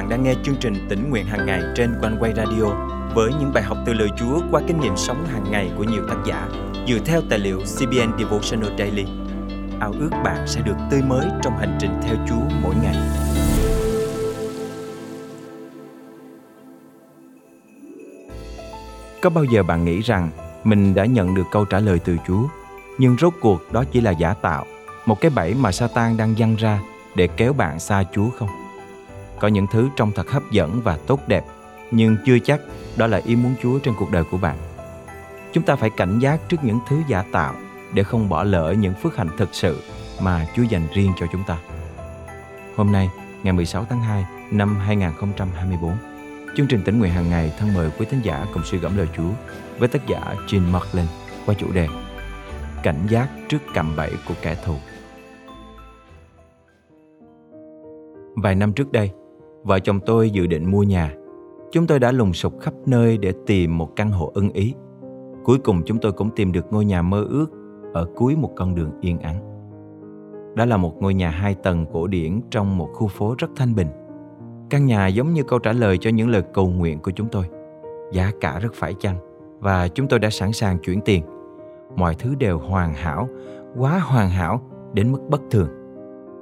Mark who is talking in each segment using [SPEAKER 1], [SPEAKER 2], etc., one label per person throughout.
[SPEAKER 1] bạn đang nghe chương trình tỉnh nguyện hàng ngày trên quanh quay radio với những bài học từ lời Chúa qua kinh nghiệm sống hàng ngày của nhiều tác giả dựa theo tài liệu CBN Devotional Daily. Ao ước bạn sẽ được tươi mới trong hành trình theo Chúa mỗi ngày. Có bao giờ bạn nghĩ rằng mình đã nhận được câu trả lời từ Chúa, nhưng rốt cuộc đó chỉ là giả tạo, một cái bẫy mà Satan đang dăng ra để kéo bạn xa Chúa không? Có những thứ trông thật hấp dẫn và tốt đẹp, nhưng chưa chắc đó là ý muốn Chúa trên cuộc đời của bạn. Chúng ta phải cảnh giác trước những thứ giả tạo để không bỏ lỡ những phước hạnh thực sự mà Chúa dành riêng cho chúng ta. Hôm nay, ngày 16 tháng 2 năm 2024, chương trình tỉnh nguyện hàng ngày thân mời quý thính giả cùng suy gẫm lời Chúa với tác giả Jean Marklin qua chủ đề Cảnh giác trước cạm bẫy của kẻ thù. Vài năm trước đây, vợ chồng tôi dự định mua nhà. Chúng tôi đã lùng sục khắp nơi để tìm một căn hộ ưng ý. Cuối cùng chúng tôi cũng tìm được ngôi nhà mơ ước ở cuối một con đường yên ắng. Đó là một ngôi nhà hai tầng cổ điển trong một khu phố rất thanh bình. Căn nhà giống như câu trả lời cho những lời cầu nguyện của chúng tôi. Giá cả rất phải chăng và chúng tôi đã sẵn sàng chuyển tiền. Mọi thứ đều hoàn hảo, quá hoàn hảo đến mức bất thường.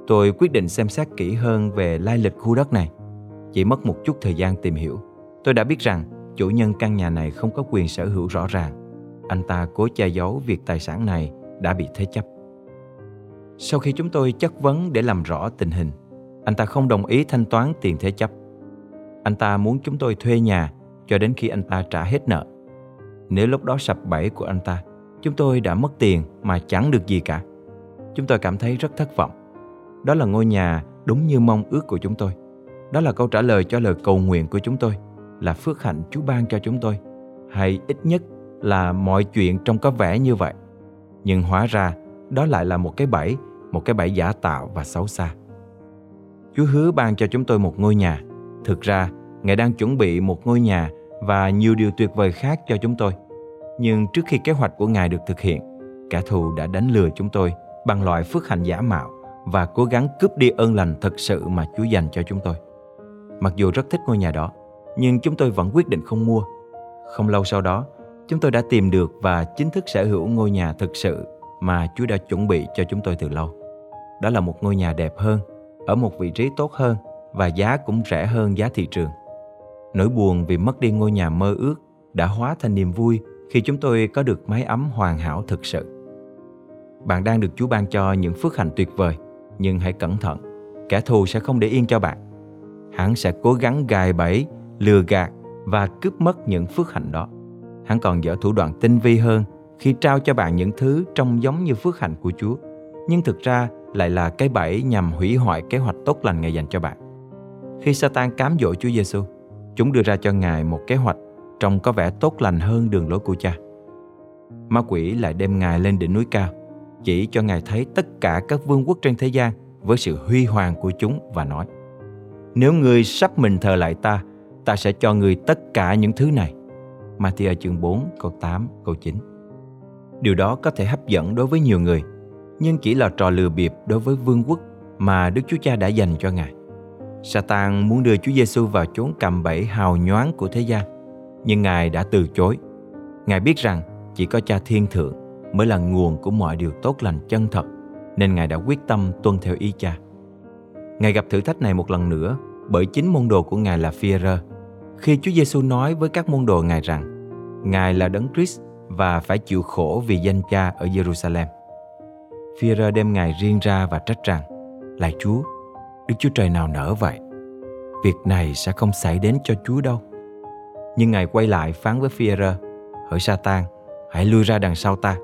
[SPEAKER 1] Tôi quyết định xem xét kỹ hơn về lai lịch khu đất này. Chỉ mất một chút thời gian tìm hiểu, tôi đã biết rằng chủ nhân căn nhà này không có quyền sở hữu rõ ràng. Anh ta cố che giấu việc tài sản này đã bị thế chấp. Sau khi chúng tôi chất vấn để làm rõ tình hình, anh ta không đồng ý thanh toán tiền thế chấp. Anh ta muốn chúng tôi thuê nhà cho đến khi anh ta trả hết nợ. Nếu lúc đó sập bẫy của anh ta, chúng tôi đã mất tiền mà chẳng được gì cả. Chúng tôi cảm thấy rất thất vọng. Đó là ngôi nhà đúng như mong ước của chúng tôi. Đó là câu trả lời cho lời cầu nguyện của chúng tôi, là phước hạnh Chúa ban cho chúng tôi, hay ít nhất là mọi chuyện trông có vẻ như vậy. Nhưng hóa ra đó lại là một cái bẫy, một cái bẫy giả tạo và xấu xa. Chúa hứa ban cho chúng tôi một ngôi nhà. Thực ra, Ngài đang chuẩn bị một ngôi nhà và nhiều điều tuyệt vời khác cho chúng tôi. Nhưng trước khi kế hoạch của Ngài được thực hiện, kẻ thù đã đánh lừa chúng tôi bằng loại phước hạnh giả mạo và cố gắng cướp đi ơn lành thật sự mà Chúa dành cho chúng tôi. Mặc dù rất thích ngôi nhà đó, nhưng chúng tôi vẫn quyết định không mua. Không lâu sau đó, chúng tôi đã tìm được và chính thức sở hữu ngôi nhà thực sự mà Chúa đã chuẩn bị cho chúng tôi từ lâu. Đó là một ngôi nhà đẹp hơn, ở một vị trí tốt hơn và giá cũng rẻ hơn giá thị trường. Nỗi buồn vì mất đi ngôi nhà mơ ước đã hóa thành niềm vui khi chúng tôi có được mái ấm hoàn hảo thực sự. Bạn đang được Chúa ban cho những phước hạnh tuyệt vời – nhưng hãy cẩn thận, kẻ thù sẽ không để yên cho bạn. Hắn sẽ cố gắng gài bẫy, lừa gạt và cướp mất những phước hạnh đó. Hắn còn dở thủ đoạn tinh vi hơn khi trao cho bạn những thứ trông giống như phước hạnh của Chúa, nhưng thực ra lại là cái bẫy nhằm hủy hoại kế hoạch tốt lành Ngài dành cho bạn. Khi Satan cám dỗ Chúa Giêsu, chúng đưa ra cho Ngài một kế hoạch trông có vẻ tốt lành hơn đường lối của cha. Ma quỷ lại đem Ngài lên đỉnh núi cao chỉ cho Ngài thấy tất cả các vương quốc trên thế gian với sự huy hoàng của chúng và nói nếu người sắp mình thờ lại ta, ta sẽ cho người tất cả những thứ này. Matthew chương 4 câu 8 câu 9 Điều đó có thể hấp dẫn đối với nhiều người, nhưng chỉ là trò lừa bịp đối với vương quốc mà Đức Chúa Cha đã dành cho Ngài. Satan muốn đưa Chúa Giêsu vào chốn cầm bẫy hào nhoáng của thế gian, nhưng Ngài đã từ chối. Ngài biết rằng chỉ có Cha Thiên Thượng mới là nguồn của mọi điều tốt lành chân thật, nên Ngài đã quyết tâm tuân theo ý cha. Ngài gặp thử thách này một lần nữa bởi chính môn đồ của Ngài là Phi-rơ. Khi Chúa Giêsu nói với các môn đồ Ngài rằng Ngài là Đấng Christ và phải chịu khổ vì danh cha ở Jerusalem. Phi-rơ đem Ngài riêng ra và trách rằng Lạy Chúa, Đức Chúa Trời nào nỡ vậy? Việc này sẽ không xảy đến cho Chúa đâu. Nhưng Ngài quay lại phán với Phi-rơ Hỡi Sa-tan, hãy lui ra đằng sau ta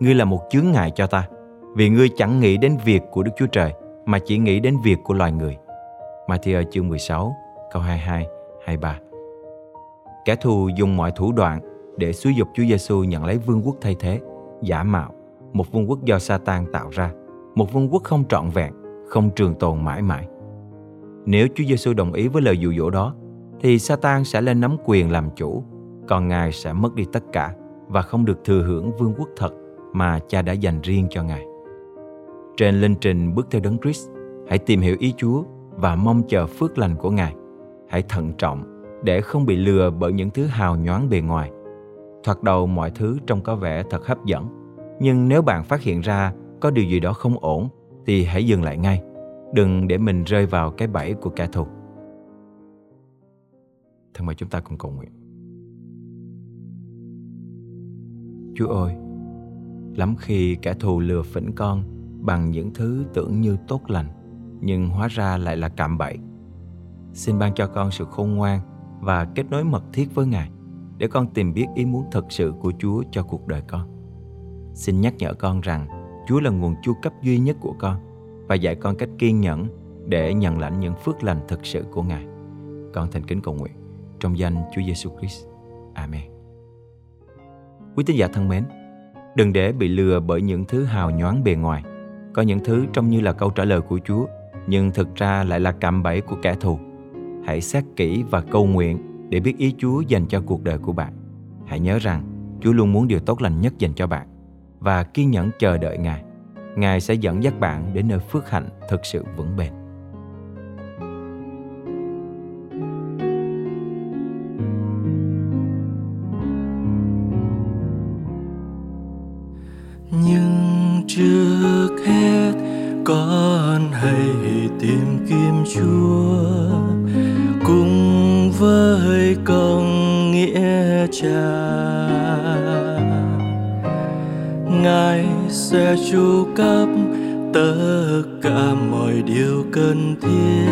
[SPEAKER 1] ngươi là một chướng ngại cho ta, vì ngươi chẳng nghĩ đến việc của Đức Chúa Trời, mà chỉ nghĩ đến việc của loài người. Matthew chương 16, câu 22, 23 Kẻ thù dùng mọi thủ đoạn để xúi dục Chúa Giêsu nhận lấy vương quốc thay thế, giả mạo, một vương quốc do Satan tạo ra, một vương quốc không trọn vẹn, không trường tồn mãi mãi. Nếu Chúa Giêsu đồng ý với lời dụ dỗ đó, thì Satan sẽ lên nắm quyền làm chủ, còn Ngài sẽ mất đi tất cả và không được thừa hưởng vương quốc thật mà cha đã dành riêng cho Ngài. Trên linh trình bước theo đấng Christ, hãy tìm hiểu ý Chúa và mong chờ phước lành của Ngài. hãy thận trọng để không bị lừa bởi những thứ hào nhoáng bề ngoài. Thoạt đầu mọi thứ trông có vẻ thật hấp dẫn, nhưng nếu bạn phát hiện ra có điều gì đó không ổn thì hãy dừng lại ngay. Đừng để mình rơi vào cái bẫy của kẻ thù. Thân mời chúng ta cùng cầu nguyện. Chúa ơi, lắm khi kẻ thù lừa phỉnh con bằng những thứ tưởng như tốt lành, nhưng hóa ra lại là cạm bẫy. Xin ban cho con sự khôn ngoan và kết nối mật thiết với Ngài để con tìm biết ý muốn thật sự của Chúa cho cuộc đời con. Xin nhắc nhở con rằng Chúa là nguồn chu cấp duy nhất của con và dạy con cách kiên nhẫn để nhận lãnh những phước lành thực sự của Ngài. Con thành kính cầu nguyện trong danh Chúa Giêsu Christ. Amen. Quý tín giả thân mến, đừng để bị lừa bởi những thứ hào nhoáng bề ngoài. Có những thứ trông như là câu trả lời của Chúa, nhưng thực ra lại là cạm bẫy của kẻ thù. Hãy xét kỹ và cầu nguyện để biết ý Chúa dành cho cuộc đời của bạn. Hãy nhớ rằng Chúa luôn muốn điều tốt lành nhất dành cho bạn và kiên nhẫn chờ đợi Ngài. Ngài sẽ dẫn dắt bạn đến nơi phước hạnh thực sự vững bền.
[SPEAKER 2] Với công nghĩa cha. Ngài sẽ chu cấp tất cả mọi điều cần thiết.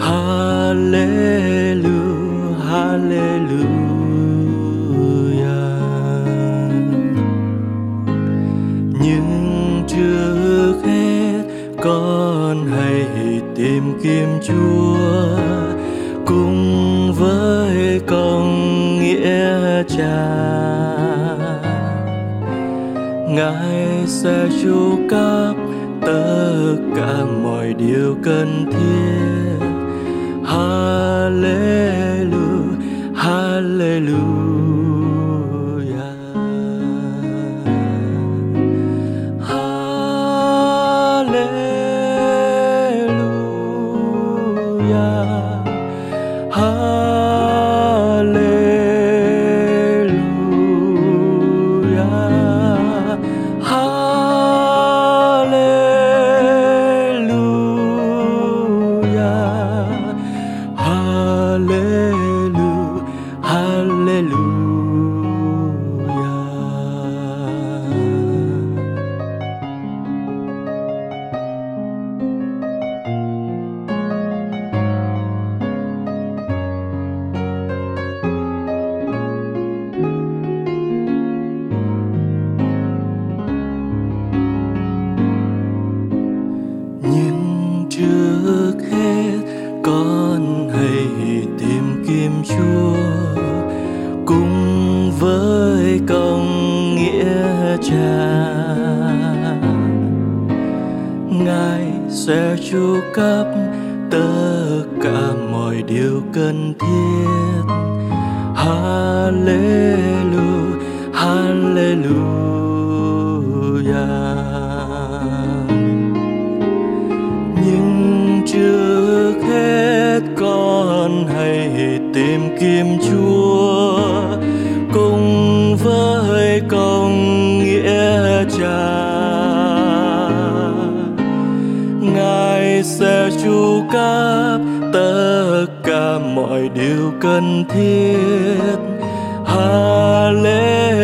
[SPEAKER 2] Hallelujah hallelujah. Nhưng chưa hết, con hãy tìm kiếm Chúa cùng với công nghĩa cha. Ngài sẽ chu cấp tất cả mọi điều cần thiết. Hallelujah Hallelujah. Mê Ngài sẽ chu cấp tất cả mọi điều cần thiết. Hallelujah Hallelujah. Mọi điều cần thiết. Hallelujah.